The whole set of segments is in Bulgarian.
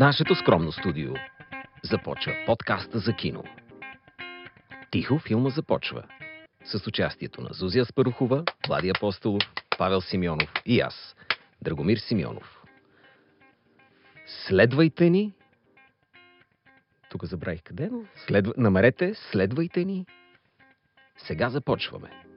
нашето скромно студио започва подкаста за кино. Тихо филма започва с участието на Зузия Спарухова, Влади Апостолов, Павел Симеонов и аз, Драгомир Симеонов. Следвайте ни. Тук забравих къде, но следва... намерете, следвайте ни. Сега започваме.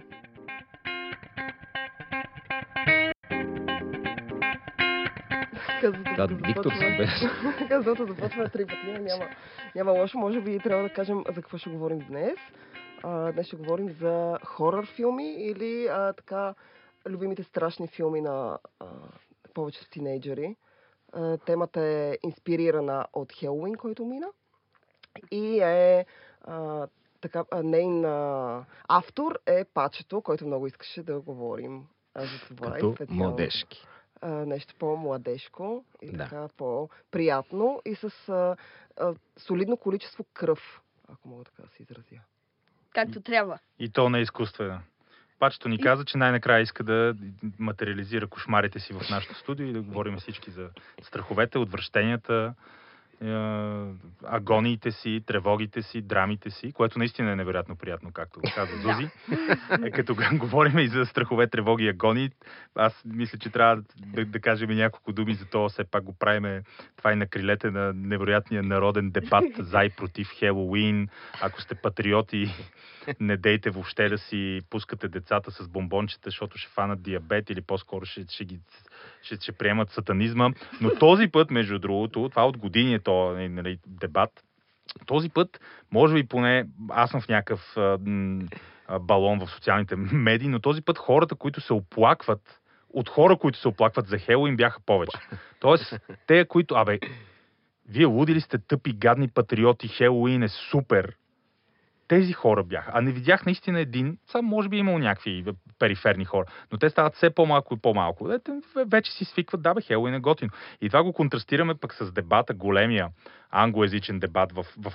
Да, Виктор си беше. Казвото започва три пъти, няма, няма лошо. Може би трябва да кажем за какво ще говорим днес. А, днес ще говорим за хорър филми или а, така любимите страшни филми на а, повечето тинейджери. А, темата е инспирирана от Хелуин, който мина. И е а, така, а, нейн а, автор е Пачето, който много искаше да говорим а, за това. Като младежки. А, нещо по-младежко и Да. така по-приятно и с а, а, солидно количество кръв, ако мога така да се изразя. Както трябва. И то не е изкуствено. Пачето ни каза, че най-накрая иска да материализира кошмарите си в нашото студио и да говорим всички за страховете, отвращенията, е, агониите си, тревогите си, драмите си, което наистина е невероятно приятно, както каза Зузи. Е, Като говорим и за страхове, тревоги и агонии, аз мисля, че трябва да, да кажем и няколко думи за това. Все пак го правиме това и на крилете на невероятния народен дебат за и против Хелоуин. Ако сте патриоти, не дейте въобще да си пускате децата с бомбончета, защото ще фанат диабет или по-скоро ще, ще, ги, ще, ще приемат сатанизма. Но този път, между другото, това от години е то нали, дебат, този път, може би поне аз съм в някакъв балон в социалните медии, но този път хората, които се оплакват, от хора, които се оплакват за Хелоуин, бяха повече. Тоест, те, които... Абе, вие луди ли сте тъпи, гадни патриоти, Хелоуин е супер. Тези хора бяха. А не видях наистина един, сам може би е имал някакви периферни хора, но те стават все по-малко и по-малко. Ето, вече си свикват, да бе, Хелоуин е готино. И това го контрастираме пък с дебата, големия англоязичен дебат в, в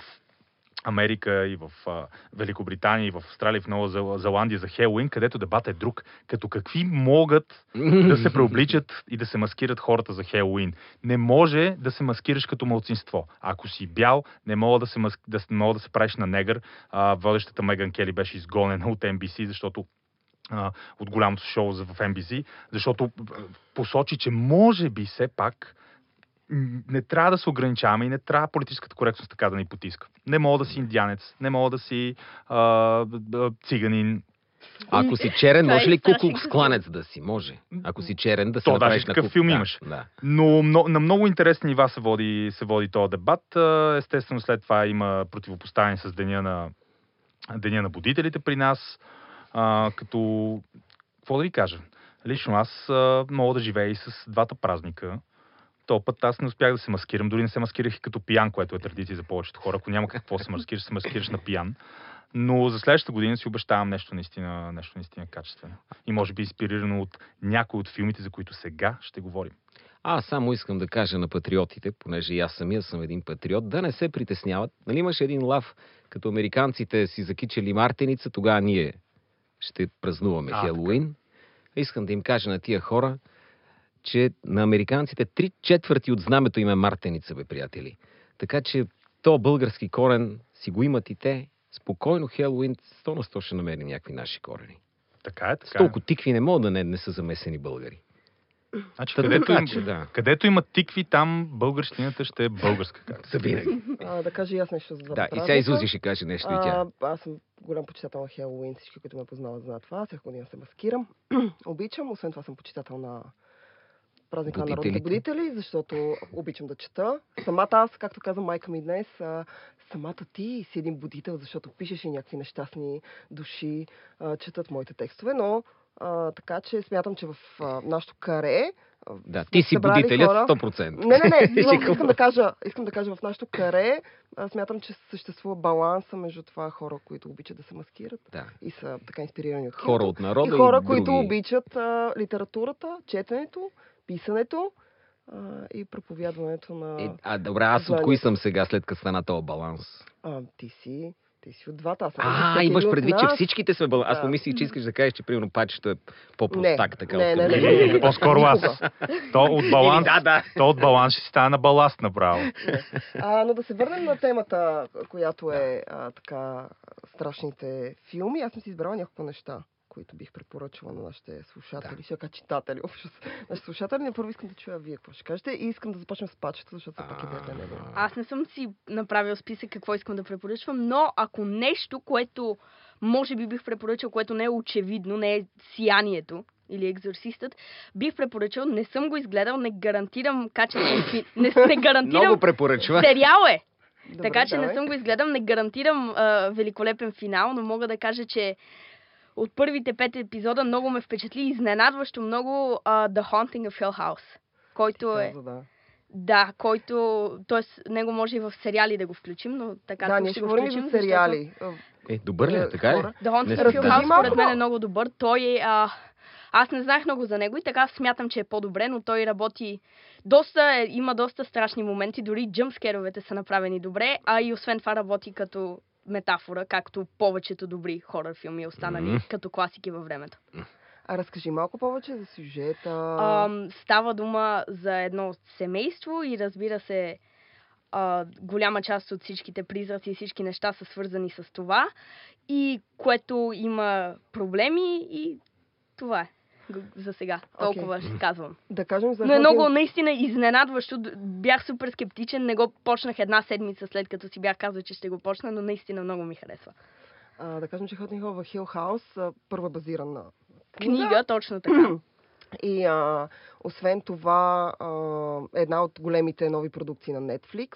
Америка и в а, Великобритания и в Австралия и в Нова Зел- Зеландия за Хелоуин, където дебат е друг. Като какви могат да се преобличат и да се маскират хората за Хелоуин. Не може да се маскираш като мълцинство. Ако си бял, не мога да се, маск... да, мога да се правиш на негър. А, водещата Меган Кели беше изгонена от NBC, защото а, от голямото шоу в NBC, защото посочи, че може би все пак не трябва да се ограничаваме и не трябва политическата коректност така да ни потиска. Не мога да си индианец, не мога да си а, циганин, Ако си черен, е може ли страшен куклукс кланец да си? Може. Ако си черен, да се То направиш даже на такъв филм да, имаше. Да. Но, но на много интересни нива се води, се води този дебат. Естествено, след това има противопоставяне с Деня на, деня на будителите при нас. А, като, какво да ви кажа? Лично аз а, мога да живея и с двата празника. То път аз не успях да се маскирам, дори не се маскирах и като пиян, което е традиция за повечето хора. Ако няма какво се маскираш, се маскираш на пиян. Но за следващата година си обещавам нещо наистина, нещо наистина качествено. И може би инспирирано от някои от филмите, за които сега ще говорим. Аз само искам да кажа на патриотите, понеже и аз самия съм един патриот, да не се притесняват. Нали имаше един лав, като американците си закичали мартеница, тогава ние ще празнуваме А, Хелоуин. Искам да им кажа на тия хора, че на американците три четвърти от знамето им е мартеница, бе, приятели. Така че то български корен си го имат и те. Спокойно Хелоуин 100 на 100 ще намерим някакви наши корени. Така е, С така е. толкова тикви не могат да не, не са замесени българи. Значи, Та където, така им, че, да. където има тикви, там българщината ще е българска. Как? Винаги. А, да кажа и аз нещо за Да, и сега празника. Изузи ще каже нещо и тя. А, аз съм голям почитател на Хелоуин. Всички, които ме познават, знаят това. Всяка година се маскирам. Обичам. Освен това съм почитател на празника на народните будители, защото обичам да чета. Самата аз, както каза майка ми днес, самата ти си един будител, защото пишеш и някакви нещастни души, четат моите текстове, но а, така че смятам, че в а, нашото каре Да, ти си будителят хора- 100%. не, не, не. Но искам, да кажа, искам да кажа в нашото каре, а, смятам, че съществува баланса между това хора, които обичат да се маскират Да. и са така инспирирани от Хора киното, от народа и хора, и които други. обичат а, литературата, четенето, писането а, и проповядването на... Е, а, добре, аз от кои съм сега, след като стана този баланс? А, ти си Ти си от двата. Аз съм А, имаш предвид, че всичките сме баланс. Аз помислих, че искаш да кажеш, че примерно пачето е Не, по-простак, така. не, не, не, не, не. По-скоро аз. То от баланс, Или да, да. то от баланс ще стане на баласт направо. А, но да се върнем на темата, която е а, така страшните филми. Аз съм си избрала няколко неща, които бих препоръчала на нашите слушатели, да. ще кажа читатели, общо. Нашите слушатели, не първо искам да чуя вие какво ще кажете и искам да започнем с пачето, защото все пак е идеята него. Аз не съм си направил списък какво искам да препоръчвам, но ако нещо, което може би бих препоръчал, което не е очевидно, не е сиянието или екзорсистът, бих препоръчал, не съм го изгледал, не гарантирам качествен фи... не, не гарантирам Много препоръчва. сериал е. Добре, така че давай. не съм го изгледал, не гарантирам а, великолепен финал, но мога да кажа, че от първите пет епизода много ме впечатли изненадващо много а, The Haunting of Hill House, който е... Каза, да. Да, който... т.е. него може и в сериали да го включим, но така да, ние ще ще го включим, за сериали. А, Е, добър ли е, е, така е? of House малко. според мен е много добър. Той е... А, аз не знаех много за него и така смятам, че е по-добре, но той работи... Доста е, има доста страшни моменти, дори джъмскеровете са направени добре, а и освен това работи като метафора, както повечето добри хорър филми останали Мгм. като класики във времето. а разкажи малко повече за сюжета. Ам, става дума за едно семейство и разбира се, а, голяма част от всичките призраци и всички неща са свързани с това и което има проблеми и това е. За сега. Толкова ще казвам. Да кажем за Но е много наистина изненадващо. Бях супер скептичен. Не го почнах една седмица след като си бях казал, че ще го почна, но наистина много ми харесва. а, да кажем, че Haunting в Hill House а, първо е базиран на Книга, точно така. И а, освен това, една от големите нови продукции на Netflix,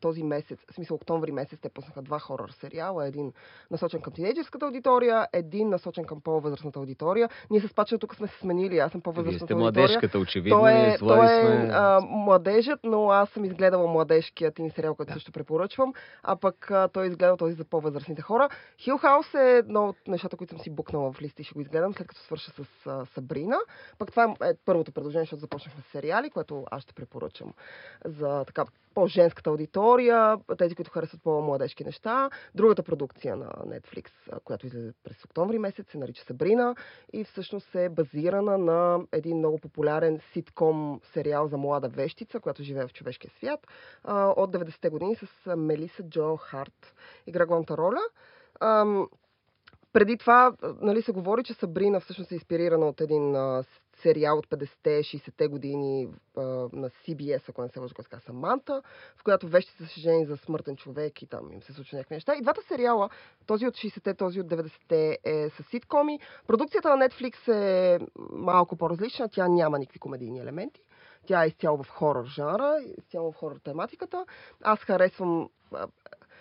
този месец, в смисъл октомври месец, те пуснаха два хорър сериала. Един насочен към тинейджерската аудитория, един насочен към по-възрастната аудитория. Ние с Пача тук сме се сменили, аз съм Вие по-възрастната сте аудитория. младежката, очевидно. Той е, той е сме... а, младежът, но аз съм изгледала младежкия тин сериал, който Да. също препоръчвам, а пък а, той е изгледал този за по-възрастните хора. Хил Хаус е едно от нещата, които съм си букнала в листа и ще го изгледам след като свърша с а, Сабрина. Пък това е първото предложение, защото започнахме с сериали, което аз ще препоръчам за така по-женската аудитория, тези, които харесват по-младежки неща. Другата продукция на Netflix, която излезе през октомври месец, се нарича Сабрина и всъщност е базирана на един много популярен ситком сериал за млада вещица, която живее в човешкия свят от 90-те години с Мелиса Джо Харт. Игра главната роля. Преди това, нали, се говори, че Сабрина всъщност е инспирирана от един а, сериал от 50-те, 60-те години а, на CBS, ако не се лъжа, който се Саманта, в която вещица се жени за смъртен човек и там им се случват някакви неща. И двата сериала, този от 60-те, този от 90-те е с ситкоми. Продукцията на Netflix е малко по-различна, тя няма никакви комедийни елементи. Тя е изцяло в хорър жанра, изцяло в хорър тематиката. Аз харесвам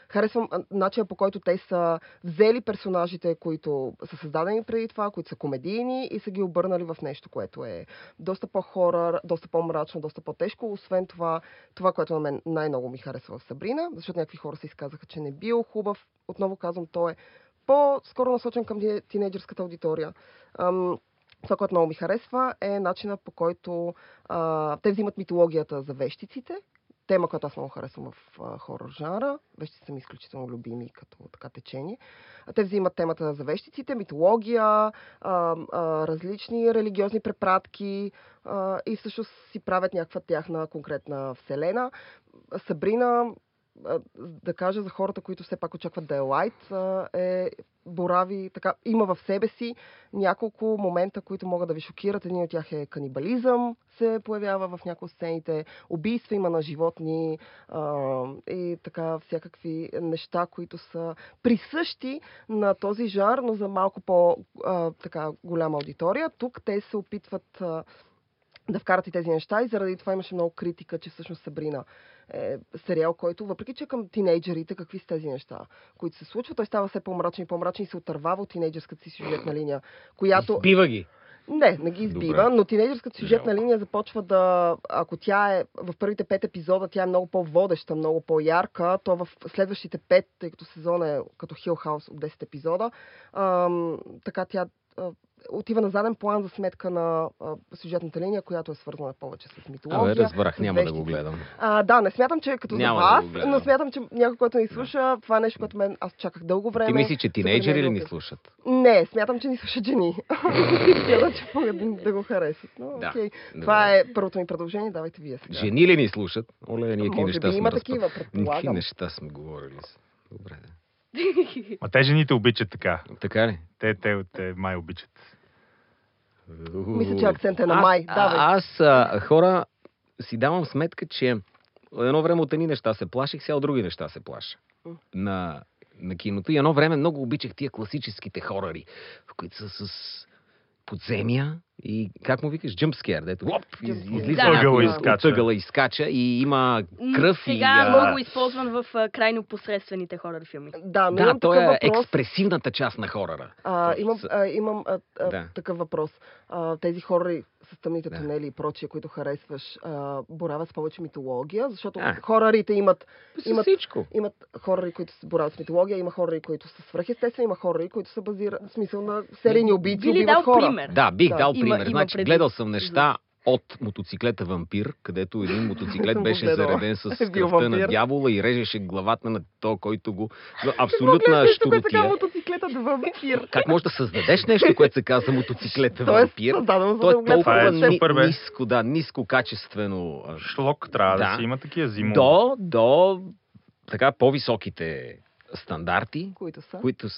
харесвам начина по който те са взели персонажите, които са създадени преди това, които са комедийни и са ги обърнали в нещо, което е доста по-хорър, доста по-мрачно, доста по-тежко. Освен това, това, което на мен най-много ми харесва в Сабрина, защото някакви хора се изказаха, че не бил хубав. Отново казвам, той е по-скоро насочен към ти- тинейджърската аудитория. Ам, това, което много ми харесва, е начина по който а, те взимат митологията за вещиците, тема, която аз много харесвам в а, хорър жанра. Вещиците са ми изключително любими като така течение. А те взимат темата за вещиците, митология, а, а, различни религиозни препратки а, и всъщност си правят някаква тяхна конкретна вселена. Сабрина, да кажа за хората, които все пак очакват да е е борави, така, има в себе си няколко момента, които могат да ви шокират. Един от тях е канибализъм, се появява в някои сцените, убийства има на животни а, и така всякакви неща, които са присъщи на този жар, но за малко по а, така голяма аудитория. Тук те се опитват а, да вкарат и тези неща и заради това имаше много критика, че всъщност Сабрина е сериал, който, въпреки че е към тинейджерите, какви са тези неща, които се случват, той става все по-мрачен и по-мрачен и се отървава от тинейджерската си сюжетна линия, която... Бива ги. Не, не ги избива, Добре. но тинейджерската сюжетна Жалко. линия започва да... Ако тя е в първите пет епизода, тя е много по-водеща, много по-ярка, то в следващите пет, тъй като сезон е като Хил Хаус от 10 епизода, ам, така тя отива на заден план за сметка на а, сюжетната линия, която е свързана повече с митология. Абе, разбрах, няма да го гледам. А, да, не смятам, че е като Няма за да вас, гледам. но смятам, че някой, който ни слуша, това е нещо, което мен аз чаках дълго време. Ти мислиш, че тинейджери ли да ни слушат? Не, смятам, че ни слушат жени. Смятам, че могат да, да го харесат. Но, Да. окей. Това е първото ми предложение, давайте вие сега. Жени ли ни слушат? Оле, ние какви неща сме има такива, Какви неща сме говорили. Добре, да. Ма те жените обичат така. Така ли? Те, те, те май обичат. Мисля, че акцент е на Аз- май. а- Давай. Аз, а, хора, си давам сметка, че едно време от едни неща се плаших, сега от други неща се плаша. На, на киното. И едно време много обичах тия класическите хорари, в които са с подземия и, как му викаш, джъмпскер, дето лоп, из, излиза Да. някой Ъгъла от изскача. ъгъла и и има кръв и... Сега а, е много използван в а, крайно посредствените хорър филми. Да, но Да, той е въпрос. експресивната част на хорора. А, имам, а, имам а, а, Да. такъв въпрос. А, тези хора с тъмните Да. тунели и прочие, които харесваш, а, боравят с повече митология, защото А. хорарите имат, имат, всичко. имат хорари, които се боравят с митология, има хорари, които са свръхестествени, има хорари, които са базира, в смисъл на серийни убийци, убиват дал хора. пример? Да, бих Да. дал пример. има значи, предвид. гледал съм неща от мотоциклета вампир, където един мотоциклет беше зареден с кръвта на дявола и режеше главата на то, който го... Абсолютна мотоциклета да вампир? Как можеш да създадеш нещо, което се казва мотоциклета е вампир? То е е толкова ни, ниско, да, ниско качествено. Шлок трябва да, Да. си има такива зимо. До, до така по-високите стандарти, Които са? които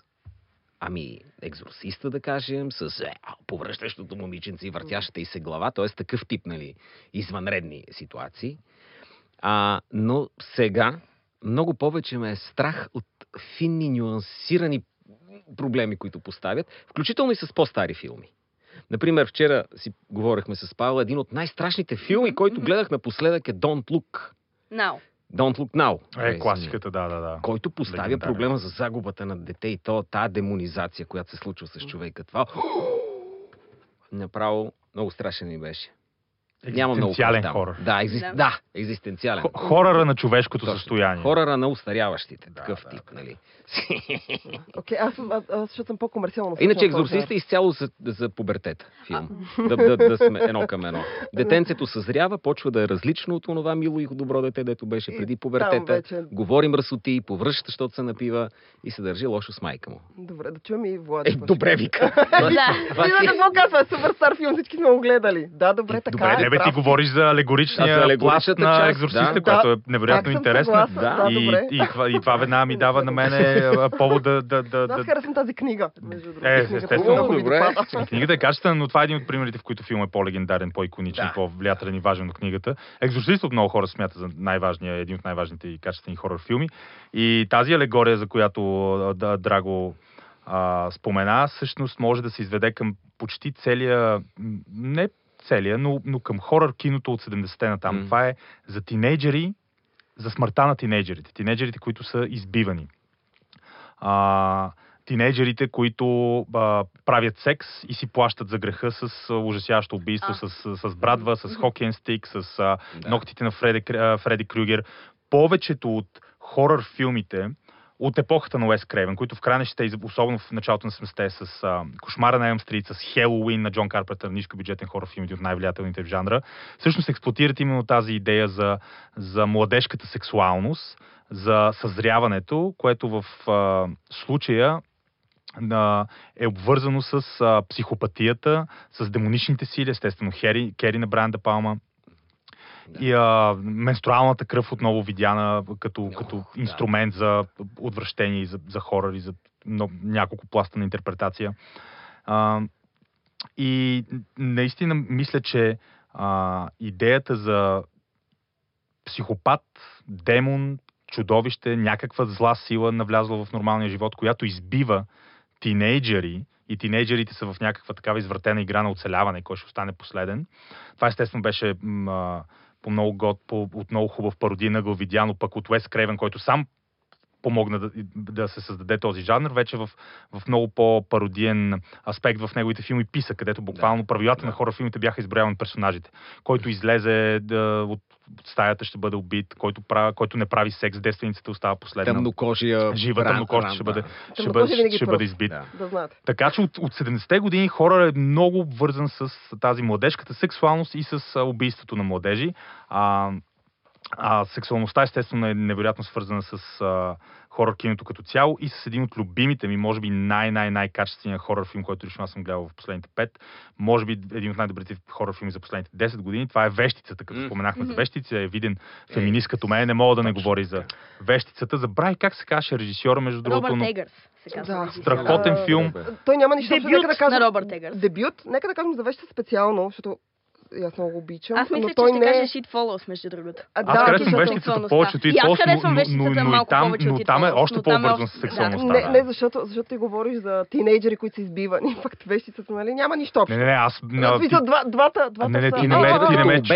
Ами, екзорциста, да кажем, с е, повръщащото момиченце и въртящата и се глава, т.е. такъв тип, нали, извънредни ситуации. А, но сега много повече ме е страх от финни, нюансирани проблеми, които поставят, включително и с по-стари филми. Например, вчера си говорихме с Павел, един от най-страшните филми, който гледах напоследък е Don't Look. Now. Don't Look Now. Е, класиката, да, да, да. Който поставя Легендарен. проблема за загубата на дете и то, тази демонизация, която се случва с човека. Това направо много страшен ми беше. Няма много там. хорор. Да, екзи... Да. да, екзистенциален. Хо- Хорора на човешкото Точно. състояние. Хорора на устаряващите. Да, такъв да, тип, да. нали? Окей, аз, съм- аз, аз защото съм по-комерциално. Иначе екзорциста е изцяло за, за пубертета филм. Да, да, да сме едно към едно. Детенцето съзрява, почва да е различно от това мило и добро дете, дето беше преди пубертета. вече... Говори мръсоти, повръща, защото се напива и се държи лошо с майка му. Добре, да чуем и Влад. Е, ще добре вика. Да. Това Вие си- какво казва? Е супер стар филм, всички сме го гледали. Да, добре, така Добре, е. не бе, ти говориш за алегоричния пласт на част, екзорциста, да. която е невероятно интересна. Да. И, и, това, и това веднага ми дава на мене повод да... да, да, Аз да... харесвам тази книга. Между другото, Е, естествено. Добре. допада. Книгата е качествена, но това е един от примерите, в които филм е по-легендарен, по-иконичен, Да. по-влиятелен и важен от книгата. Екзорцист от много хора смята за най-важния, един от най-важните и качествени хорор филми. И тази алегория, за която да, Драго а, спомена, всъщност може да се изведе към почти целия, не целия, но, но към хорор киното от 70-те натам. М. Това е за тинейджери, за смъртта на тинейджерите. Тинейджерите, които са избивани. А, тинейджерите, които а, правят секс и си плащат за греха с а, ужасяващо убийство, А. с, с, с брадва, с хокен стик, с а, Да. ногтите на Фреди, а, Фреди Крюгер. Повечето от хорър филмите от епохата на Уес Крейвен, които в крайнещите, особено в началото на 70-те, с а, Кошмара на Елм Стрит, с Хелоуин на Джон Карпентър, нискобюджетен хорър филм, един от най-влиятелните в жанра, всъщност експлуатират именно тази идея за, за младежката сексуалност, за съзряването, което в а, случая на, е обвързано с а, психопатията, с демоничните сили, естествено Хери, Кери на Брайан Де Палма. Да. И а, менструалната кръв отново видяна като, О, като да. инструмент за отвращение и за, за хорър и за много, няколко пласта на интерпретация. А, и наистина мисля, че а, идеята за психопат, демон, чудовище, някаква зла сила навлязла в нормалния живот, която избива тинейджери и тинейджерите са в някаква такава извратена игра на оцеляване, кой ще остане последен. Това естествено беше м, по много год, по, от много хубав пародия на видяно пък от Уес Крейвен, който сам помогна да, да се създаде този жанр, вече в, в много по-пародиен аспект в неговите филми Писа, където буквално Да. правилата Да. на хора в филмите бяха изброявани персонажите. Който излезе да, от стаята ще бъде убит, който, прави, който не прави секс, девственицата остава последна. Тъмнокожия. Жива ран, ще да. бъде, ще Тъмнокожия бъде, ще бъде избит. Да. Да знаете. Така че от, от 70-те години хорър е много вързан с тази младежката сексуалност и с убийството на младежи. А, а сексуалността естествено е невероятно свързана с а, хорър киното като цяло и с един от любимите ми, може би най-най-най-качествения хорър филм, който лично аз съм гледал в последните пет. Може би един от най-добрите хорър филми за последните 10 години. Това е Вещицата, като споменахме за. Вещица, е виден Е, феминист като мен, не мога да не точно говори за. Вещицата. Забрави как се казваше режисьора, между другото. Робърт Егърс. Да. Страхотен филм. Той няма нищо. общо. Дебют Нека да кажем, на Робърт Егърс. Дебют. Нека да кажем за веща специално, защото и аз много обичам. Аз мисля, но че той ще не е... кажа Shit Follows, между другото. А, Аз да, харесвам защото- вещицата сексуалността. повечето и, И аз харесвам но, вещицата но, но, и малко там, повече но от там е още е по-бързо с да. сексуалността. Не, да. не, защото, защото ти говориш за тинейджери, които са избивани. Пак вещицата, нали? Няма нищо общо. Не, не, не, аз... Смисъл, двата, двата Не, не, ти не ме- ти не ме чу.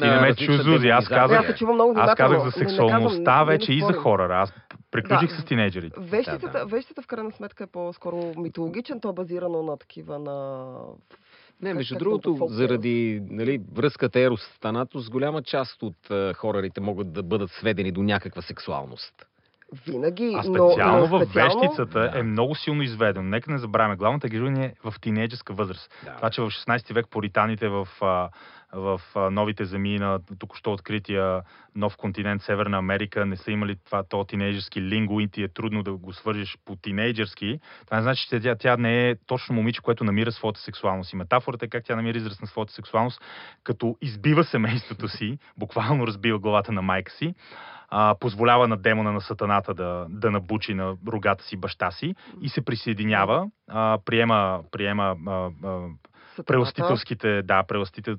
Ти не ме чу, Зузи, аз казах- Аз аз казах за сексуалността вече и за хорора. Аз приключих Да. с тинейджерите. Вещицата, Да, да. вещицата в крайна сметка е по-скоро митологичен, то е базирано на такива на... Не, между как другото, заради нали, връзката Ерос Танатос, голяма част от uh, хорарите могат да бъдат сведени до някаква сексуалност. Винаги, А но, специално но в специално... вещицата Да. е много силно изведено. Нека не забравяме. Главната героиня е в тинейджерска възраст. Да. Това, че в 16 век поританите в, а, в новите земи на току-що открития нов континент Северна Америка не са имали това, то тинейджерски линго и ти е трудно да го свържеш по тинейджерски. Това не значи, че тя, тя не е точно момиче, което намира своята сексуалност. И метафората е как тя намира израз на своята сексуалност, като избива семейството си, буквално разбива главата на майка си, а, позволява на демона на сатаната да, да набучи на рогата си баща си и се присъединява, а, приема, приема а, а, preostituskite, da, preostitu,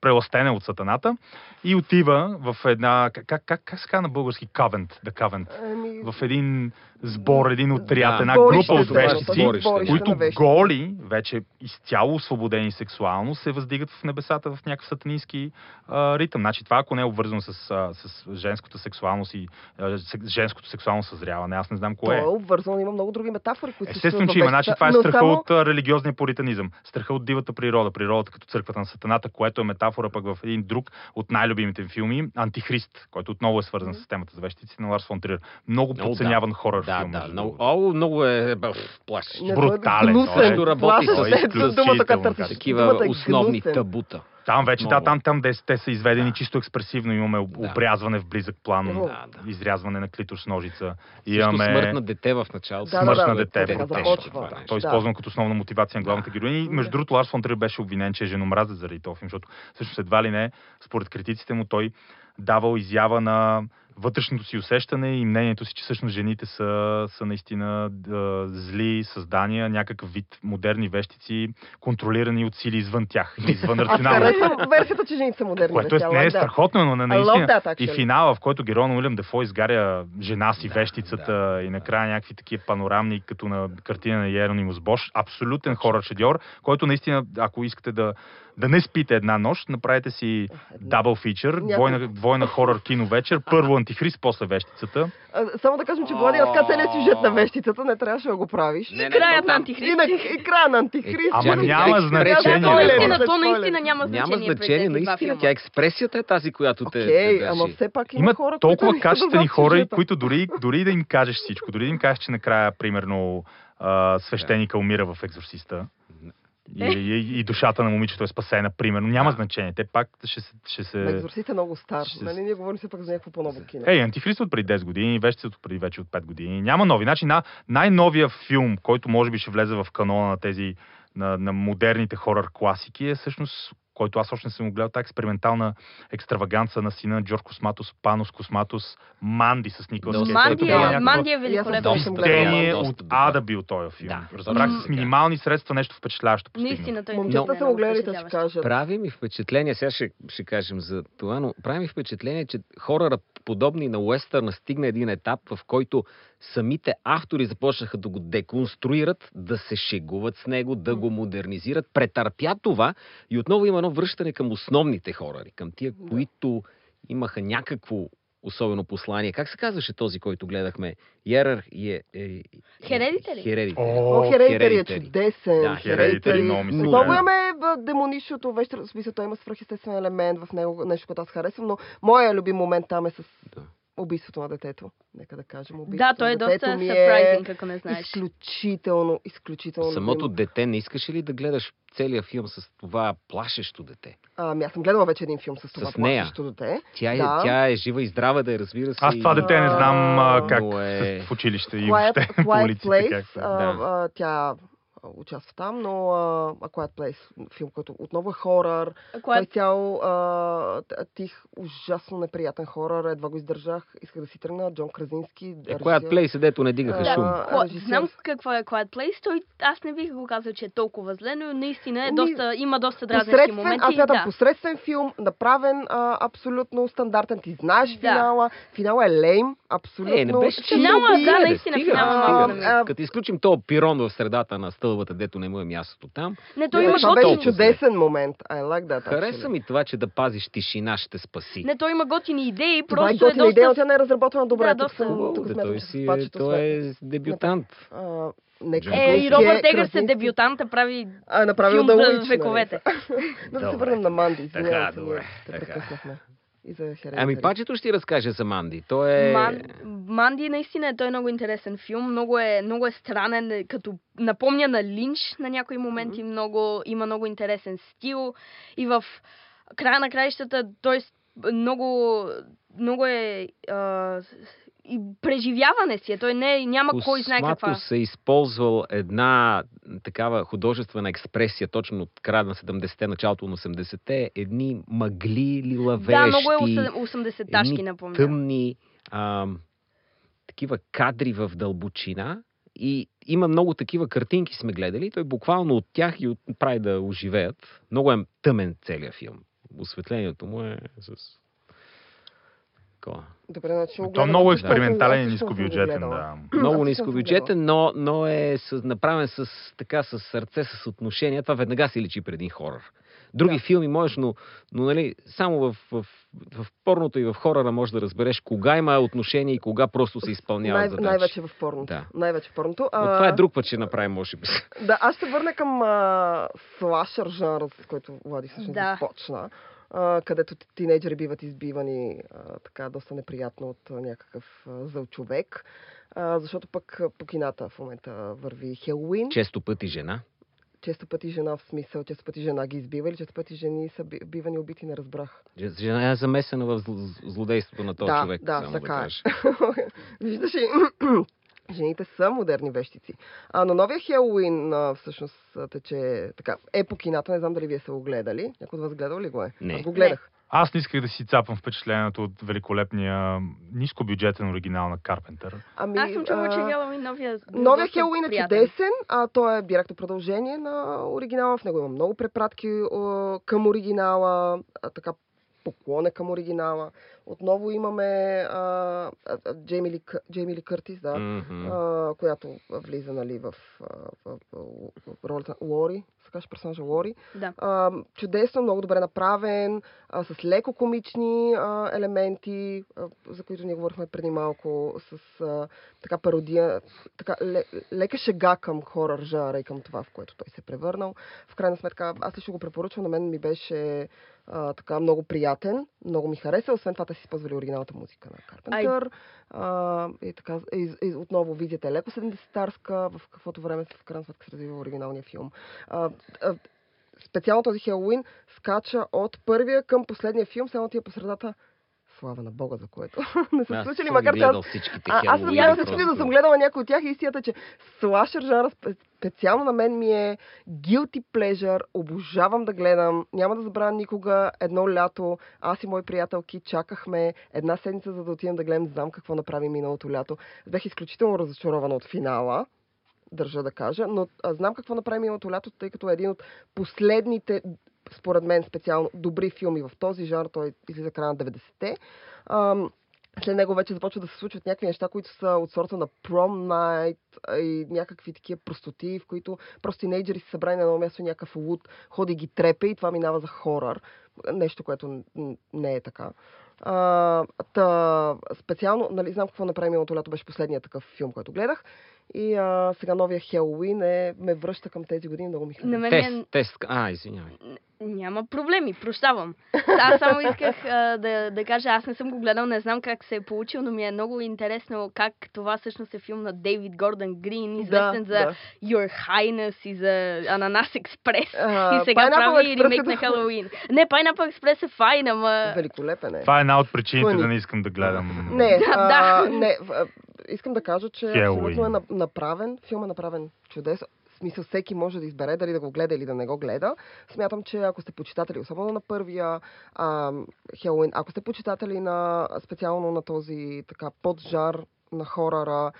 преластена от сатаната и отива в една, как, как, как, се казва на български, кавент, да кавент, Еми, в един сбор, един отряд, Да, една група от вещици, които голи, вече изцяло освободени сексуално, се въздигат в небесата в някакъв сатанински а, ритъм. Значи това, ако не е обвързано с, а, с женската сексуалност и а, женското сексуално съзряване, аз не знам То кое е е. обвързано, има много други метафори, които Естествено, че има. Значи това е страха само- от а, религиозния пуританизъм, страха от дивата природа, природата като църквата на сатаната, което е метафора пък в един друг от най-любимите ми филми, Антихрист, който отново е свързан с темата за вещици на Ларс фон Триер. Много Много, подценяван хорър Да, филм. да, между много, о, много е бе, плашещ. Е брутален, гнусен. той е- работи Плашещ с- е с- думата, изключително която търсиш. Такива Думата е основни гнусен. табута. Там вече, да, Много. там, там де, те са изведени Да. чисто експресивно. Имаме Да. обрязване в близък план, Да, да. изрязване на клитор с ножица. Имаме смърт на дете в началото. Да, да, смърт да, на да, дете. Да. нещо. Той е Да. използван като основна мотивация на главната Да. героиня. И между Да. другото, Ларс фон Триер беше обвинен, че е женомразец заради този филм, защото всъщност едва ли не, според критиците му, той давал изява на вътрешното си усещане и мнението си, че всъщност жените са, са наистина да, зли създания, някакъв вид модерни вещици, контролирани от сили извън тях, извън Аз рационално. харесвам версията, че жените са модерни. Което е, не е да. страхотно, но на- наистина. that, И финала, в който героя на Уилям Дефо изгаря жена си, Да, вещицата да, и накрая някакви такива панорамни, като на картина на Еронимус Бош. Абсолютен хорър шедьор, който наистина, ако искате да, да не спите една нощ, направете си дабл фичър, двойна, двойна хорър кино вечер, първо антихрист, после вещицата. А, Само да кажем, че Влади разказа целият сюжет на вещицата, не трябваше да го правиш. Не, не, Краят то на И, Антихрист. на, и края на Антихрист. Ама няма е значение. то наистина, то наистина няма значение. Няма значение, наистина. Тя експресията е тази, която те, Окей, ама все пак има, хора, толкова качествени хора, които дори, дори да им кажеш всичко, дори да им кажеш, че накрая, примерно, свещеника умира в екзорсиста. И, и, и душата на момичето е спасена, примерно. Няма значение. Те пак ще, се- ще се... На Екзорцист е много стар. ще- Нали, ние говорим все пак за някакво по-ново кино. Ей, антихрист от преди 10 години, вещицата от преди вече от 5 години. Няма нови. Значи на, най-новия филм, който може би ще влезе в канона на тези на, на модерните хорър класики е всъщност който аз още не съм го гледал, тази експериментална екстраваганца на сина Джордж Косматос, Панос Косматос, Манди с Николас Кейдж. Манди е, някаква- Манди е великолепен. Доста от ада бил този филм. Да. Разбрах М. с минимални средства нещо впечатляващо. Наистина, той Момчета много го гледали, да ще кажат. Прави ми впечатление, сега ще, ще кажем за това, но прави ми впечатление, че хората, подобни на Уестърна, стигна един етап, в който самите автори започнаха да го деконструират, да се шегуват с него, да го модернизират, претърпя това и отново има едно връщане към основните хорари, към тия, Да. които имаха някакво особено послание. Как се казваше този, който гледахме? Ярър... Е, е, Hereditary? Hereditary. О, О, Хередитари е чудесен. Да, Hereditary много ми се Много имаме демоничното вещер, в смисъл, той има свръхестествен елемент в него, нещо, което аз харесвам, но моя любим момент там е с Да. Убийството на детето. Нека да кажем. Убийството Да, той е доста ми surprising, ако не знаеш. Изключително, изключително. Самото любимо. дете, не искаше ли да гледаш целият филм с това плашещо дете? Ами, аз съм гледала вече един филм с това С нея. плашещо дете. Тя е, Да. тя е жива и здрава да е, разбира се. Аз това и- дете не знам а, как е- с- в училище и въобще по улиците. Place, Как... а, Да. а, тя участва там, но а, A Quiet Place, филм, който отново е хорър. Той Когато цял а, тих, ужасно неприятен хорър, едва го издържах, исках да си тръгна, Джон Кразински. Е, която плей седето не дигаха Да. шум. Ко- режисьор. Знам какво е Quiet Place. Той, аз не бих го казал, че е толкова зле, но наистина е Ми, доста, има доста дразнещи моменти. аз смятам да. посредствен филм, направен а, абсолютно стандартен. Ти знаеш Да. финала. Финала е лейм, абсолютно. Е, не беше че Финала, да, наистина, стига, финала стига. Като изключим този пирон в средата на стълбата, дето не му е мястото там. Не, той Не, има това беше чудесен момент. I like that. Хареса ми това, че да пазиш тишина ще спаси. Не, той има готини идеи, Това е просто е, готина доста... идея, тя не е разработена добре. Да, доста. съм, тук Да, смятам, той си е, той е дебютант. А, нека Джон Е, и е Робърт Егърс е дебютанта, прави А, е направил филм да за улич, вековете. Да се върнем на Манди. Така, добре, Те така. прекъснахме. И за Hereditary. Ами, пачето ще ти разкаже за Манди. Той е... Ман, Манди наистина е той е много интересен филм. Много е, много е странен, като напомня на Линч на някои моменти. Много, има много интересен стил. И в края на краищата той много, много е а, и преживяване си. е. Той не, няма кой знае каква. се използвал една такава художествена експресия точно от края на 70-те, началото на 80-те. Едни мъгли, лилавещи, Да, много е 80-ташки, едни напомня. тъмни ам, такива кадри в дълбочина. И има много такива картинки сме гледали. Той буквално от тях и от, прави да оживеят. Много е тъмен целият филм. Осветлението му е с... Такова. Добре, значи То е много също- експериментален и нискобюджетен, да. Много нискобюджетен, но, но е с, направен с, така, с сърце, с отношение. Това веднага се личи преди хорър. Други Да. филми можеш, но, но нали, само в, в, в порното и в хорора можеш да разбереш кога има отношение и кога просто се изпълнява Най- задачи. най-вече в порното. Да. Най-вече в порното. Но А, това е друг път, ще направим, може би. Да, аз ще върна към а, слашър жанра, с който Влади всъщност Да. започна, а, където тинейджери биват избивани а, така доста неприятно от някакъв а, зъл човек. А, защото пък а, по кината в момента върви Хелуин. Често пъти жена. Често пъти жена в смисъл, често пъти жена ги избива или често пъти жени са би- бивани убити, не разбрах. Жена е замесена в зл- злодейството на този да, човек. да, само така да е. Виждаш ли, жените са модерни вещици. А, но новия Хелуин а, всъщност тече така. Е по кината, не знам дали вие са го гледали. Някой от вас гледал ли го е? Не. Аз го гледах. Аз не исках да си цапам впечатлението от великолепния нискобюджетен оригинал на Карпентър. Ами, Аз съм чувала, че и новия. Новия Хелуин е чудесен, а той е директно продължение на оригинала. В него има много препратки а, към оригинала, а, така поклон е към оригинала. Отново имаме а, Джейми, Ли, Джейми Ли Къртис, да, Мгм. а, която влиза нали, в, в, в, в ролята Лори, сега ще персонажа Лори. Да. А, чудесно, много добре направен, а, с леко комични а, елементи, а, за които ние говорихме преди малко, с а, така пародия, така ле, лека шега към хорър жанра и към това, в което той се е превърнал. В крайна сметка, аз лично го препоръчвам, на мен ми беше а, така много приятен, много ми хареса, освен това те си използвали оригиналната музика на Карпентър. А, и така, и, и, отново визията е леко 70-тарска, в каквото време в крайна сметка се развива оригиналния филм. А, а, специално този Хелоуин скача от първия към последния филм, само ти е по средата. Слава на Бога, за което не са случили, макар че аз всичките а, аз съм гледала просто. всички, да съм гледала някои от тях и истината, че слашер жанра спе- специално на мен ми е guilty pleasure, обожавам да гледам, няма да забравя никога едно лято, аз и мои приятелки чакахме една седмица, за да отидем да гледам, знам какво направи миналото лято. Бях изключително разочарована от финала, държа да кажа, но а, знам какво направи миналото лято, тъй като е един от последните, според мен специално, добри филми в този жанр, той излиза края на 90-те. Ам, след него вече започват да се случват някакви неща, които са от сорта на prom night и някакви такива простоти, в които просто тинейджери са събрани на едно място някакъв луд, ходи ги трепе и това минава за хорър. Нещо, което не е така. А, та, специално, нали, знам какво направи миналото лято, беше последният такъв филм, който гледах. И а, сега новия Хелоуин е, ме връща към тези години, много ми харесва. мен Тест, е... тест. А, извинявай. Няма проблеми, прощавам. Аз само исках а, да, да кажа, аз не съм го гледал, не знам как се е получил, но ми е много интересно как това всъщност е филм на Дейвид Гордън Грин, известен за да. Your Highness и за Ананас Експрес. А, и сега Pineapple прави Express ремейк е на да. Хелоуин. Не, Pineapple Express е файн, ама... Великолепен е. Това е една от причините Фъни. да не искам да гледам. Не, Да, а, да. не, искам да кажа, че абсолютно е на- направен, филм е направен чудесно. В смисъл, всеки може да избере дали да го гледа или да не го гледа. Смятам, че ако сте почитатели, особено на първия а, Хелоуин, ако сте почитатели на специално на този така поджар на хорара,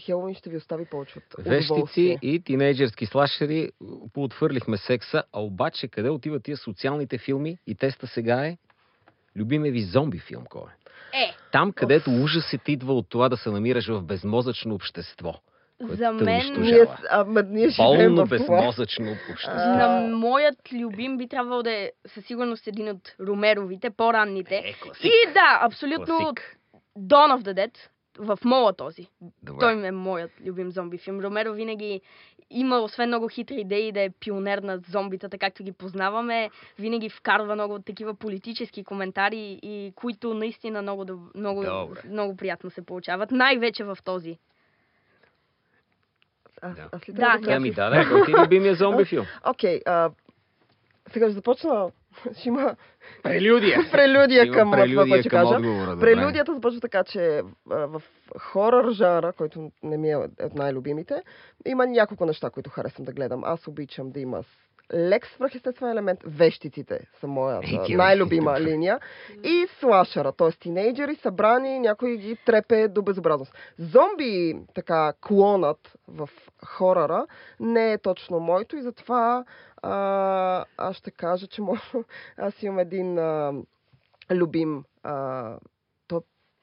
Хелоуин ще ви остави повече от Вещици и тинейджерски слашери поотвърлихме секса, а обаче къде отиват тия социалните филми? И теста сега е любиме ви зомби филм, кой е? Е, Там, където ужасът идва от това да се намираш в безмозъчно общество. за мен... Ние, ама, живеем това. безмозъчно общество. На моят любим би трябвало да е със сигурност един от Ромеровите, по-ранните. Е, класик. И да, абсолютно Класик. Dawn of the Dead, в мола този. Добре. Той е моят любим зомби филм. Ромеро винаги има, освен много хитри идеи, да е пионер на зомбитата, както ги познаваме, винаги вкарва много такива политически коментари, и които наистина много, много, Добре. много приятно се получават. Най-вече в този. Аз, Да. аз ли Да, да кажа? ми даде, кой ти е любимия зомби филм? Окей, а, сега ще започна. Ще има Прелюдия. прелюдия към това, прелюдия което ще към кажа. отговора. Прелюдията започва така, че а, в хорър жанра, който не ми е от най-любимите, има няколко неща, които харесвам да гледам. Аз обичам да има лек свръхестествен елемент. Вещиците са моята Ей, ти, най-любима добре. линия. И слашера, т.е. тинейджери събрани, някой ги трепе до безобразност. Зомби, така, клонът в хоръра не е точно моето и затова а, аз ще кажа, че може... аз имам един а, любим а,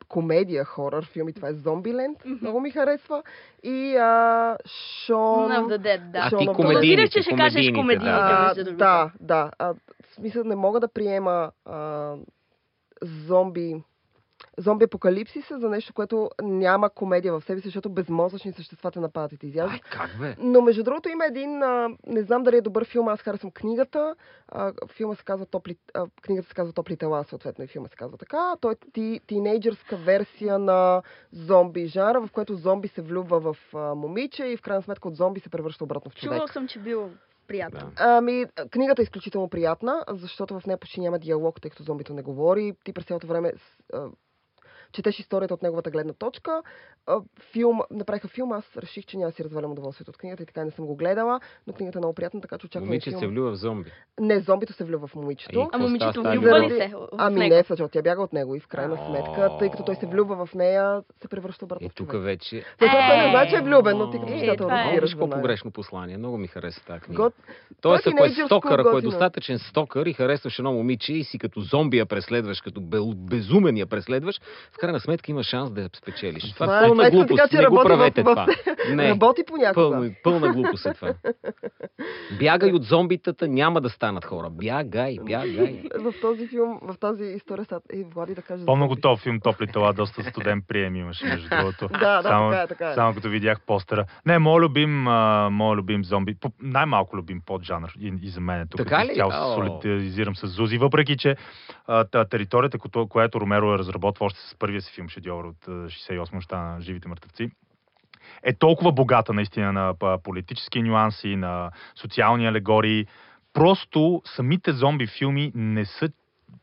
комедия, хорър филм и това е Зомбиленд. Мгм. Много ми харесва. И а, Шон... Of the Dead, да. А Шон ти комедийните, че ще кажеш комедийните, да. А, да, да. А, в смисъл не мога да приема а, зомби зомби апокалипсиса за нещо, което няма комедия в себе си, защото безмозъчни същества те нападат и те изяждат. Ай, как бе? Но между другото има един, а, не знам дали е добър филм, аз харесвам книгата. А, филма се казва Топли, а, книгата се казва Топли тела, съответно и филма се казва така. Той е ти, тинейджърска версия на зомби жанра, в което зомби се влюбва в а, момиче и в крайна сметка от зомби се превръща обратно в човек. Чувал съм, че бил приятно. Да. Ами, книгата е изключително приятна, защото в нея почти няма диалог, тъй като зомбито не говори. Ти през цялото време четеш историята от неговата гледна точка. А, филм, направиха филм, аз реших, че няма да си развалям удоволствието от книгата и така не съм го гледала, но книгата е много приятна, така че очаквам и Момиче филм. се влюбва в зомби. Не, зомбито се влюбва в момичето. А какво момичето влюбва ли любов? се Ами не, защото тя бяга от него и в крайна сметка, тъй като той се влюбва в нея, се превръща обратно И в тук вече... Защото не Е. знае, че е влюбен, но ти като Е, читател това е. разбираш нея. погрешно послание. Много ми хареса тази книга. Той е ако е стокър, ако е достатъчен стокър и харесваш едно момиче и си като зомби я преследваш, като безумен я преследваш, в крайна сметка има шанс да я спечелиш. Това Това е пълна глупост. така, Не го правете в- това. Не. Работи понякога. Пълна, пълна глупост е това. Бягай от зомбитата, няма да станат хора. Бягай, бягай. в този филм, в тази история са... Ей, Влади да каже... за По-много зомби. топ филм Топли тела, доста студен прием имаше, между другото. Да, да, само, така е, така е. само като видях постера. Не, моят любим, а, моят любим зомби, по, най-малко любим поджанър и, и за мен е тук. Така ли? Цяло се солидаризирам с Зузи, въпреки че а, та, територията, която, която Ромеро е разработва още с първия си филм Шедьовър от а, 68 нощта на живите мъртвци, е толкова богата наистина на политически нюанси, на социални алегории. Просто самите зомби филми не са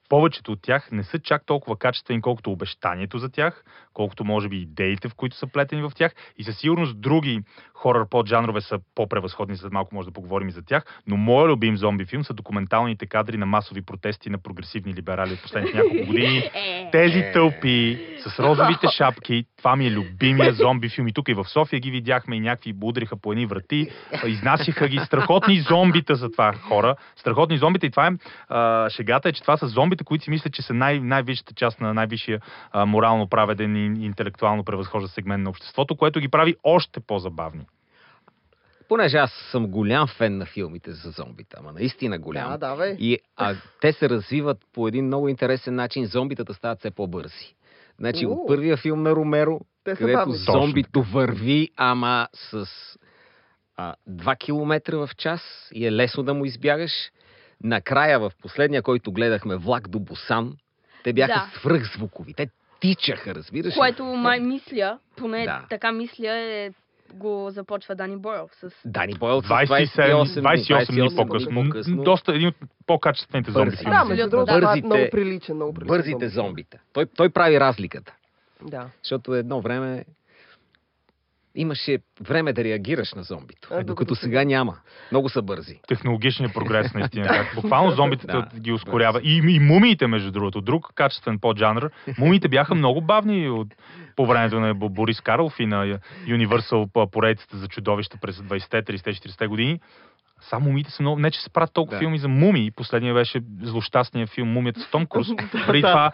повечето от тях не са чак толкова качествени, колкото обещанието за тях, колкото може би идеите, в които са плетени в тях. И със сигурност други хорър поджанрове са по-превъзходни, след малко може да поговорим и за тях. Но моят любим зомби филм са документалните кадри на масови протести на прогресивни либерали от последните няколко години. Тези тълпи с розовите шапки, това ми е любимия зомби филм. И тук и в София ги видяхме и някакви удряха по едни врати, изнасяха ги. Страхотни зомбита за това хора. Страхотни зомбита и това е, а, шегата е, че това са зомбита, зомбите, които си мислят, че са най- най-висшата част на най-висшия а, морално праведен и интелектуално превъзхожда сегмент на обществото, което ги прави още по-забавни. Понеже аз съм голям фен на филмите за зомбите, ама наистина голям. Да, давай. И а, те се развиват по един много интересен начин. Зомбитата стават все по-бързи. Значи от първия филм на Ромеро, Те където зомбито върви, ама с а, 2 км в час и е лесно да му избягаш. Накрая, в последния, който гледахме, влак до Бусан, те бяха Да. свръхзвукови. Те тичаха, разбираш? Което май мисля, поне Да. така мисля, е, го започва Дани Бойл с... Дани Бойл с 27, 28, 28 дни 28 по-късно. по-късно. Доста един от по-качествените зомби Бързи. филми. Да, между другото, е Бързите- много приличен, много приличен. Бързите зомбите. Той, той прави разликата. Да. Защото едно време имаше време да реагираш на зомбито. А, докато сега няма. Много са бързи. технологичния прогрес, наистина. как Буквално зомбите Да. ги ускорява. И, и мумиите, между другото, друг качествен поджанр. Мумиите бяха много бавни от, по времето на Бо- Борис Карлов и на Universal по- поредицата за чудовища през 20-те, 30-те, 40-те години. Само мумиите са много... Не, че се правят толкова Да. филми за мумии. Последният беше злощастният филм Мумията с Том Круз. Преди това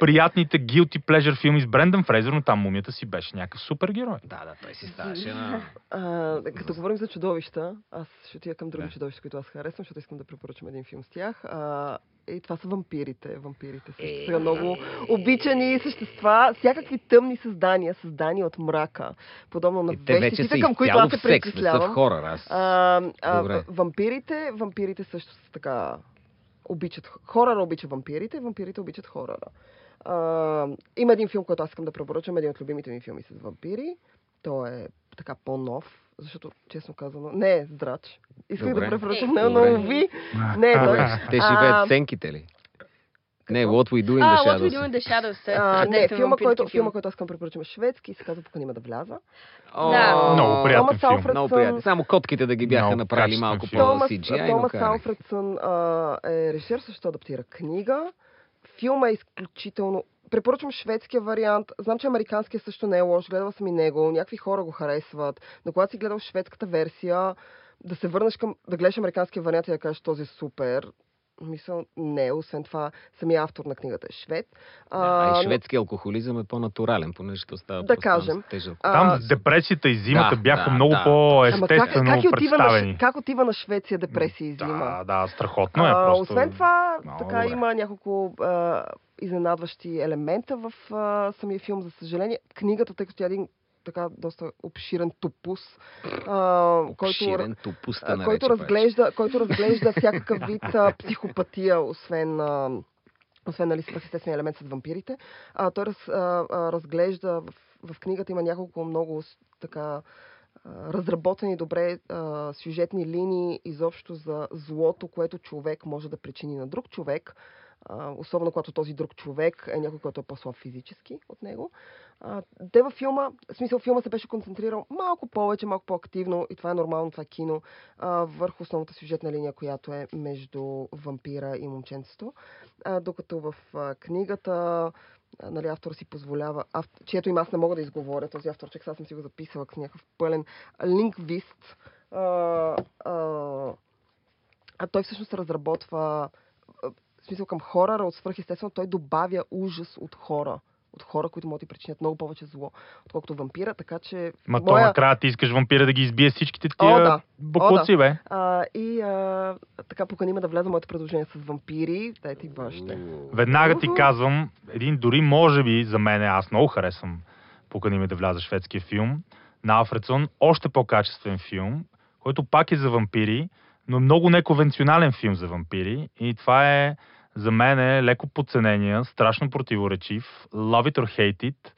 приятните guilty pleasure филми с Брендан Фрейзер, но там мумията си беше някакъв супергерой. Да, да, той си ставаше на... А, като говорим за чудовища, аз ще отида към други Да. чудовища, които аз харесвам, защото искам да препоръчам един филм с тях. А, и това са вампирите. Вампирите са Е. сега много обичани същества, всякакви тъмни създания, създания от мрака, подобно на Е, Те вече са вещиците, към които аз се не са причислявам. хорър. Аз... А, а, Добре. вампирите, вампирите също са така обичат. Хорора обича вампирите, вампирите обичат хорора. А, има един филм, който аз искам да препоръчам, един от любимите ми филми с вампири. Той е така по-нов, защото, честно казано, не е здрач. Исках Добре. да препоръчам Е, но уви, не е той. Те А, живеят в сенките ли? Не, What We Do in А, the What We Shadows. Do in the Shadows. А, не, е филма, който, филм. филма, който аз да препоръчам е шведски и се казва Пока няма да вляза. Да. Много приятен филм. Много приятен. Само котките да ги бяха направили малко по-CGI, Томас карах. Алфредсън а, е режисер, също адаптира книга. Филма е изключително... Препоръчвам шведския вариант. Знам, че американския също не е лош. Гледала съм и него. Някакви хора го харесват. Но когато си гледал шведската версия, да се върнеш към... да гледаш американския вариант и да кажеш този е супер. Мисъл, не. Освен това, самия автор на книгата е швед. А, но- и шведски алкохолизъм е по-натурален, понеже то става Да там кажем. тежък. А, Там депресията и зимата Да, бяха да, много да. Ама как, по-естествено как, отива на, как отива на Швеция депресия и зима? Да, да, страхотно е А, просто. Освен това, много така добре. има няколко а, изненадващи елемента в а, самия филм, за съжаление. Книгата, тъй като тя е един така доста обширен топус, а, който, Обширен тупус те а, който, разглежда, който разглежда всякакъв вид а, психопатия, освен, а, освен нали, свръхестествения елемент с вампирите. А, той раз, а, а, разглежда, в, в книгата има няколко много така разработени добре а, сюжетни линии изобщо за злото, което човек може да причини на друг човек, особено когато този друг човек е някой, който е по-слаб физически от него. Те във филма, в смисъл филма се беше концентрирал малко повече, малко по-активно и това е нормално, това е кино, върху основната сюжетна линия, която е между вампира и момченцето. Докато в книгата нали, автор си позволява, ав... чието им аз не мога да изговоря, този автор, че аз съм си го записала с някакъв пълен лингвист. А, а, а той всъщност разработва в смисъл към хорора от свръхестествено, той добавя ужас от хора. От хора, които могат да ти причинят много повече зло, отколкото вампира, така че... Ма то накрая ти искаш вампира да ги избие всичките тия О, да. буклуци, бе. А, и а, така поканиме да вляза моето предложение с вампири. Дайте и вашите. Веднага ти казвам, един дори може би за мен, аз много харесвам Покани ме да вляза шведския филм, на Алфредсон, още по-качествен филм, който пак е за вампири, но много неконвенционален филм за вампири. И това е за мен е леко подценения, страшно противоречив, Love It or Hate It,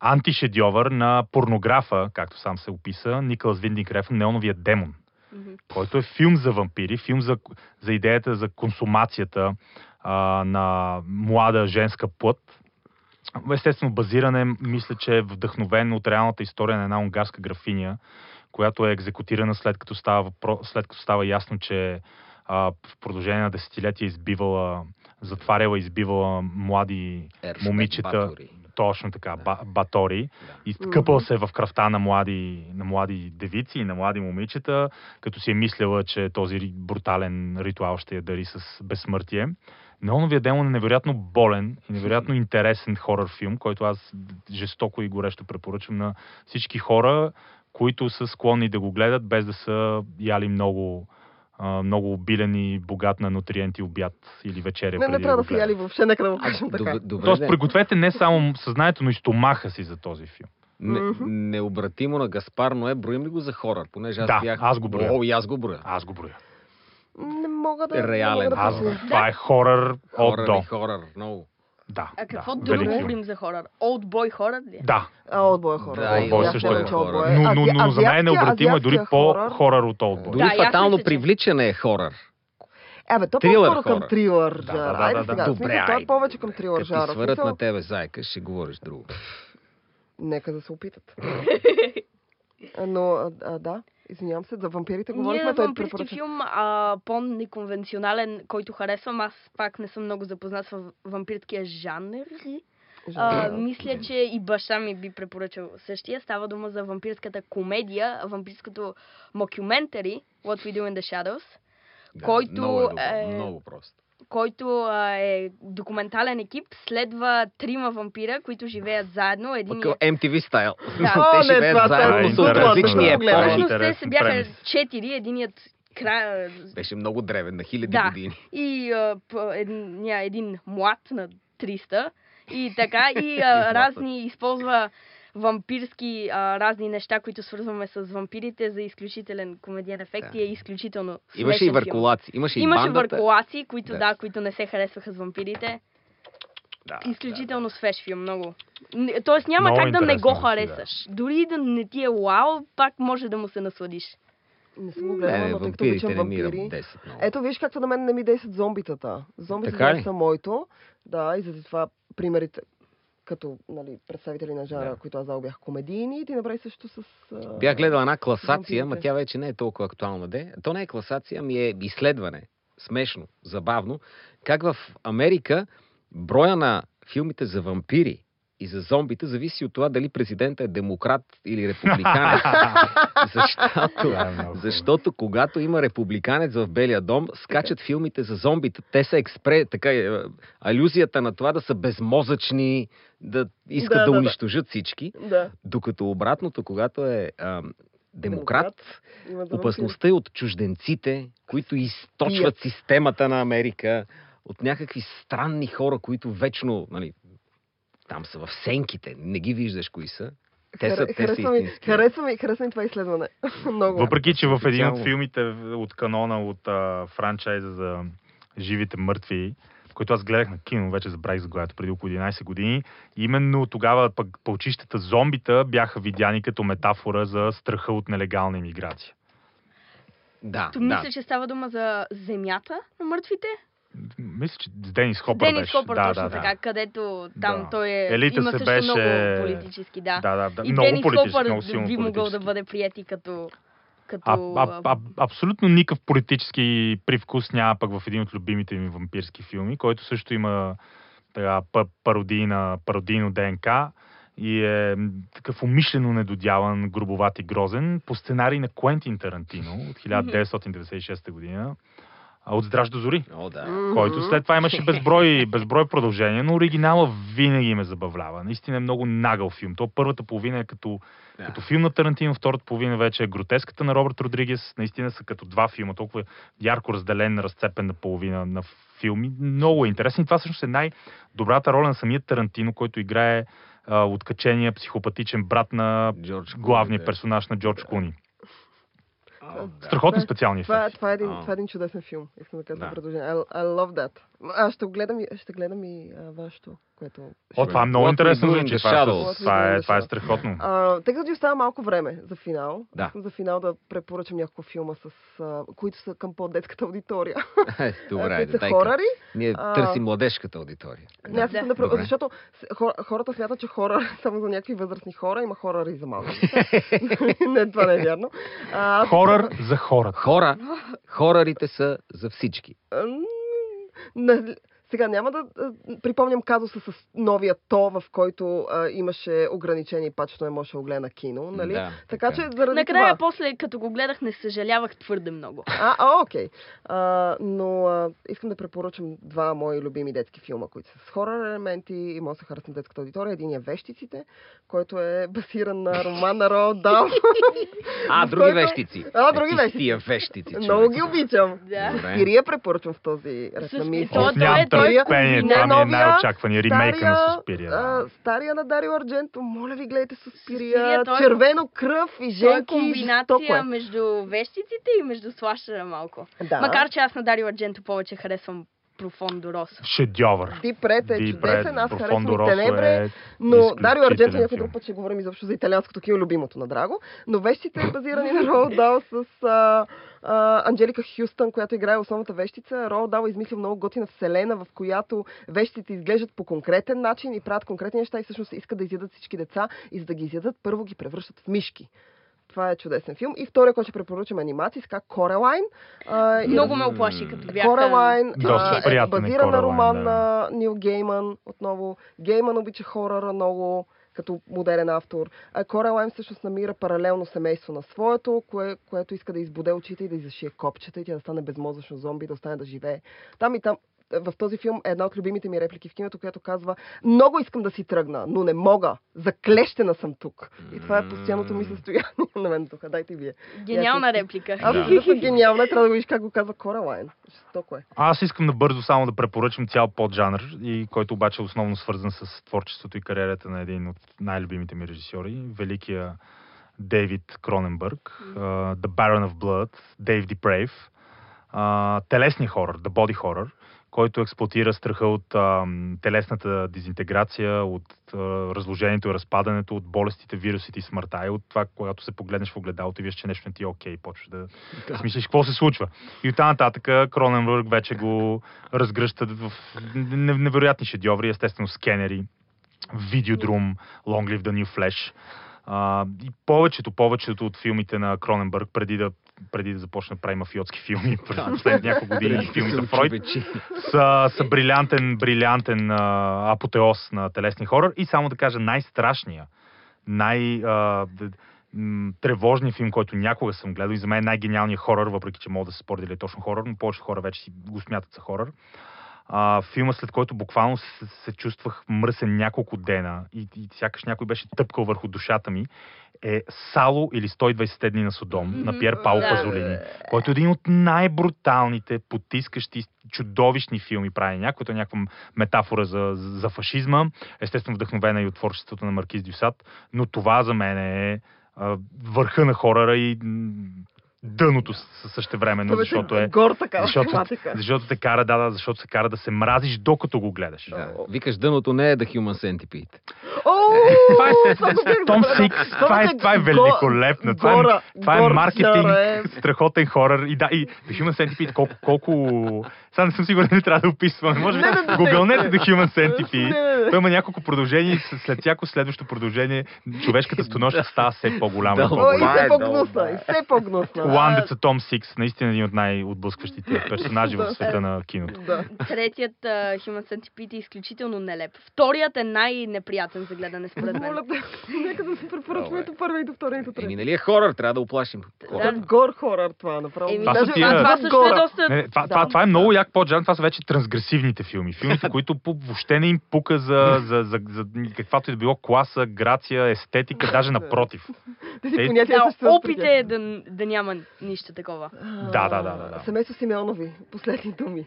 антишедьовър на порнографа, както сам се описа, Никълас Виндинг Рефн, Неоновия демон Мгм. който е филм за вампири, филм за, за идеята за консумацията а, на млада женска плът. Естествено, базиране, мисля, че е вдъхновен от реалната история на една унгарска графиня, която е екзекутирана след като става, след като става ясно, че а, в продължение на десетилетия е избивала, затваряла, и избивала млади Ершбет момичета. Батори. точно така, Да. ба, батори. Да. И къпал се в кръвта на млади, на млади девици и на млади момичета, като си е мислила, че този брутален ритуал ще я дари с безсмъртие. Неоновия демон е невероятно болен и невероятно интересен хорър филм, който аз жестоко и горещо препоръчвам на всички хора, които са склонни да го гледат, без да са яли много, много обилен и богат на нутриенти обяд или вечеря. Не, не трябва да го се яли въобще, нека да го кажем така. добре, добре, Тоест, пригответе не само съзнанието, но и стомаха си за този филм. Не, необратимо на Гаспар Ное, броим ли го за хорър? Понеже аз Да, бях... аз го броя. О, и аз го броя. Аз го броя. Не мога да... Реален. Мога да Аз, това е хорър от Хорър до. и хорър, много. Да, А какво да, друго говорим за хорър? Old Boy хорър ли? Да, А, отбоя хора. Да, Олдбой също е че хорър. Олдбой е. но, но, но за мен е необратимо е дори хорър- по-хорър от Олдбой. Дори Да, фатално че- привличане е хорър. Абе, то Трилър по-скоро към хорър. трилър Да, жара. да, да, Айде да, да. сега. Добре, Добре, той е повече към трилър Като жара. сварят смисъл, на тебе зайка, ще говориш друго. Нека да се опитат. Но, а, а, да, извинявам се, за вампирите Ние говорихме. Той вампирски препоръча. филм, а, по-неконвенционален, който харесвам. Аз пак не съм много запознат с вампирския жанр. А, мисля, че и баща ми би препоръчал същия. Става дума за вампирската комедия, вампирското мокюментари, What We Do in the Shadows, Да, Който много е, е- много просто. Който а, е документален екип, следва трима вампира, които живеят заедно. Един Пък MTV стайл. Да. О, Те не, живеят това заедно е с от интересно, различни епохи. Всъщност те се бяха четири, единият край, Беше много древен, на хиляди Да. години. и а, п- един, ня, един млад на 300 и така и а, разни използва вампирски а, разни неща, които свързваме с вампирите за изключителен комедиен ефект Да. и е изключително Имаше и върколаци. Имаше, Имаше и бандата. върколаци, които Да. да. които не се харесваха с вампирите. Да, Изключително свеж филм, много. Тоест няма Много как да не го харесаш. Дори и да не ти е вау, пак може да му се насладиш. Не съм го Не, гледала, но тъй като обичам вампири. 10 много. Ето виж както на мен не ми действат зомбитата. Зомбитата са моето. Да, и заради това примерите като нали, представители на жанра, Да. които аз бяха комедийни, и ти направи също с... А... Бях гледал една класация, ма вампирите. тя вече не е толкова актуална. Де. То не е класация, ами е изследване. Смешно, забавно. Как в Америка броя на филмите за вампири и за зомбите зависи от това дали президента е демократ или републиканец. Защото, е защото когато има републиканец в Белия дом, скачат филмите за зомбите. Те са експре, така е, алюзията на това да са безмозъчни, да искат Да, да, да, да. унищожат всички. Да. Докато обратното, когато е ам, демократ, за опасността е от чужденците, които източват системата на Америка, от някакви странни хора, които вечно, нали, там са в сенките, не ги виждаш кои са. Те са, те са харесва, истински. харесва, ми, харесва ми това изследване. Много. Въпреки, че в един от филмите от канона от а, франчайза за живите мъртви, който аз гледах на кино, вече забравих заглавието преди около 11 години, именно тогава пък пълчищата зомбита бяха видяни като метафора за страха от нелегална иммиграция. Да, То да. мисля, че става дума за земята на мъртвите. Мисля, че Денис Хопър Денис беше. Хопър, да, точно да, да. така, където там Да. той е, Елита има се също беше- много политически, да. Да, да, да. И много Денис Хопър много силно би могъл да бъде приети като... като А, а, а, абсолютно никакъв политически привкус няма пък в един от любимите ми вампирски филми, който също има така, пародийна, пародийно ДНК и е такъв умишлено недодяван, грубоват и грозен по сценарий на Куентин Тарантино от 1996 година от Здраж до зори, О, да. Който след това имаше безброй, безброй продължения, но оригинала винаги ме забавлява. Наистина е много нагъл филм. То първата половина е като Да. като филм на Тарантино, втората половина вече е гротеската на Робърт Родригес. Наистина са като два филма, толкова ярко разделен, разцепен на половина на филми. Много е интересен. И това всъщност е най-добрата роля на самия Тарантино, който играе а, откачения психопатичен брат на Джордж главния Клуни, да. персонаж на Джордж да. Страхотни специални Това, ефекти. това, е един, това е един чудесен филм. Искам да кажа Да. да. предложение. I, I love that. Аз ще го гледам и, ще гледам и а, вашето, което... О, това е много What we интересно звучи. the Това, е- това, е, това е страхотно. А, тъй като ни остава малко време за финал, Да. за финал да препоръчам няколко филма, с, а, които са към по-детската аудитория. Е, Добре, които са хорари. Ние А. търсим младежката аудитория. Не, аз да, да защото хора, хората смятат, че хорър е само за някакви възрастни хора, има хорър и за малки. не, това не е вярно. А, Хорър за хората. Хора, хорарите са за всички. На- Сега няма да а, припомням казуса с новия то, в който а, имаше ограничение и пачето не можеше да го гледа на кино, нали? Да, така, така. че заради Накрая, това... после, като го гледах, не съжалявах твърде много. А, а, окей. А, но а, искам да препоръчам два мои любими детски филма, които са с хорър елементи и може да се харесат на детската аудитория. Един е Вещиците, който е базиран на роман на Роald Дал. А, други който- вещици. А, Е, други ти с вещици. Тия вещици. Много ги обичам. Да. Спирия препоръчвам в този ред на и мисли. той- той е търпение. комбинация. Това ми е най-очаквания ремейка на Суспирия. а, стария на Дарио Ардженто, моля ви гледайте Суспирия, Суспирия, той е- червено кръв и Той е женки. жестоко комбинация е. между вещиците и между слашера малко. Да. Макар, че аз на Дарио Ардженто повече харесвам Профондо Росо. Шедьовър. Дип Ред е Ред, чудесен, аз харесвам Росо Тенебре, е но Дарио Ардженто някой друг път ще говорим изобщо за италианското кино, любимото на Драго, но вещите е базирани на Роуд Дал с а, а, Анджелика Хюстън, която играе основната вещица. Роуд Дал е измислил много готина вселена, в която вещите изглеждат по конкретен начин и правят конкретни неща и всъщност искат да изядат всички деца и за да ги изядат, първо ги превръщат в мишки. Това е чудесен филм. И втория, който ще препоръчам е анимации, така Корелайн. А, и Много ме оплаши, като бяха... Корелайн а, е е базиран на роман да. на Нил Гейман. Отново, Гейман обича хорора много като модерен автор. А Корелайн всъщност намира паралелно семейство на своето, кое, което иска да избуде очите и да иззашие копчета и тя да стане безмозъчно зомби, да остане да живее. Там и там в този филм е една от любимите ми реплики в киното, която казва Много искам да си тръгна, но не мога. Заклещена съм тук. И това е постоянното ми състояние на мен тук. Дайте и вие. Гениална реплика. Абсолютно гениална. Трябва да го видиш как го казва Корелайн. Жестоко е. Аз искам набързо само да препоръчам цял поджанр, и който обаче е основно свързан с творчеството и кариерата на един от най-любимите ми режисьори, великия Дейвид Кроненбърг, uh, The Baron of Blood, Dave Deprave, телесния хорър, The Body Horror, който експлуатира страха от ам, телесната дезинтеграция, от а, разложението и разпадането, от болестите, вирусите и смъртта. И от това, когато се погледнеш в огледалото и виждаш, че нещо не ти е окей, почваш да Да. смислиш какво се случва. И оттам нататък Кроненбърг вече го разгръщат в не- невероятни шедьоври, естествено скенери, Видеодрум, Long Live the New Flash. А, и повечето, повечето от филмите на Кроненбърг, преди да, преди да започне да прави мафиотски филми през последните няколко години, филми за Фройд, са, са брилянтен, брилянтен а, апотеоз на телесния хорър. И само да кажа, най-страшния, най- а, тревожният филм, който някога съм гледал и за мен е най-гениалният хорър, въпреки че мога да се спори дали е точно хорър, но повечето хора вече си го смятат за хорър. А, филма, след който буквално се, се чувствах мръсен няколко дена и, и сякаш някой беше тъпкал върху душата ми, е Сало или 120 дни на Содом на. Пьер Пауло Да. Пазолини, който е един от най-бруталните, потискащи, чудовищни филми прави. Някой е някаква метафора за, за фашизма, естествено вдъхновена и от творчеството на Маркиз Дюсад, но това за мен е върха на хорора и дъното също времено, Това беше защото е Гор такава защото, тематика. защото те кара, да, да, защото се кара да се мразиш докато го гледаш. Да. Викаш, дъното не е The Human Centipede. Е Том. Сикс, това е, е великолепно. Това е, е маркетинг, страхотен хорър. И да, и The Human Centipede, колко, колко... Сега не съм сигурен, не трябва да описвам. Може би Не, не, не, гугълнете не. The Human Centipede. Той има няколко продължения и след всяко следващо продължение човешката стоноща става все по-голяма. и О, и все е по-гнусна, и все по-гнусна. Ландеца Том Сикс, наистина един от най-отблъскващите персонажи в света на киното. Да. Третият Human Centipede е изключително нелеп. Вторият е най-неприятен за гледане, според мен. Моля нека да се препоръчваме до първи и до втори и до трети. Еми, нали е хорър, трябва да оплашим. Да. Хорър. Гор хорър това, направо. Еми, е това е много як поджан, това са вече трансгресивните филми. Филмите, които по- въобще не им пука за, за, за, за каквато и да било класа, грация, естетика, даже напротив. Тези понятия Да, съществуват при опит тях. е да, да няма нищо такова. Да, да, да, да, да. Семейство Симеонови, последни думи.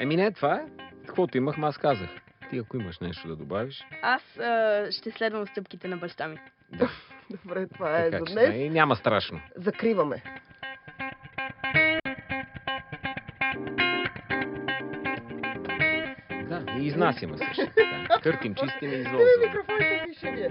Еми не, това е. Каквото имах, аз казах. Ти ако имаш нещо да добавиш, Аз а, ще следвам стъпките на баща ми. Добре, това е така за че днес. не, няма страшно. Закриваме. Да, и изнасяме също така. Къртим, чистим и извозваме. Микрофоните вишение.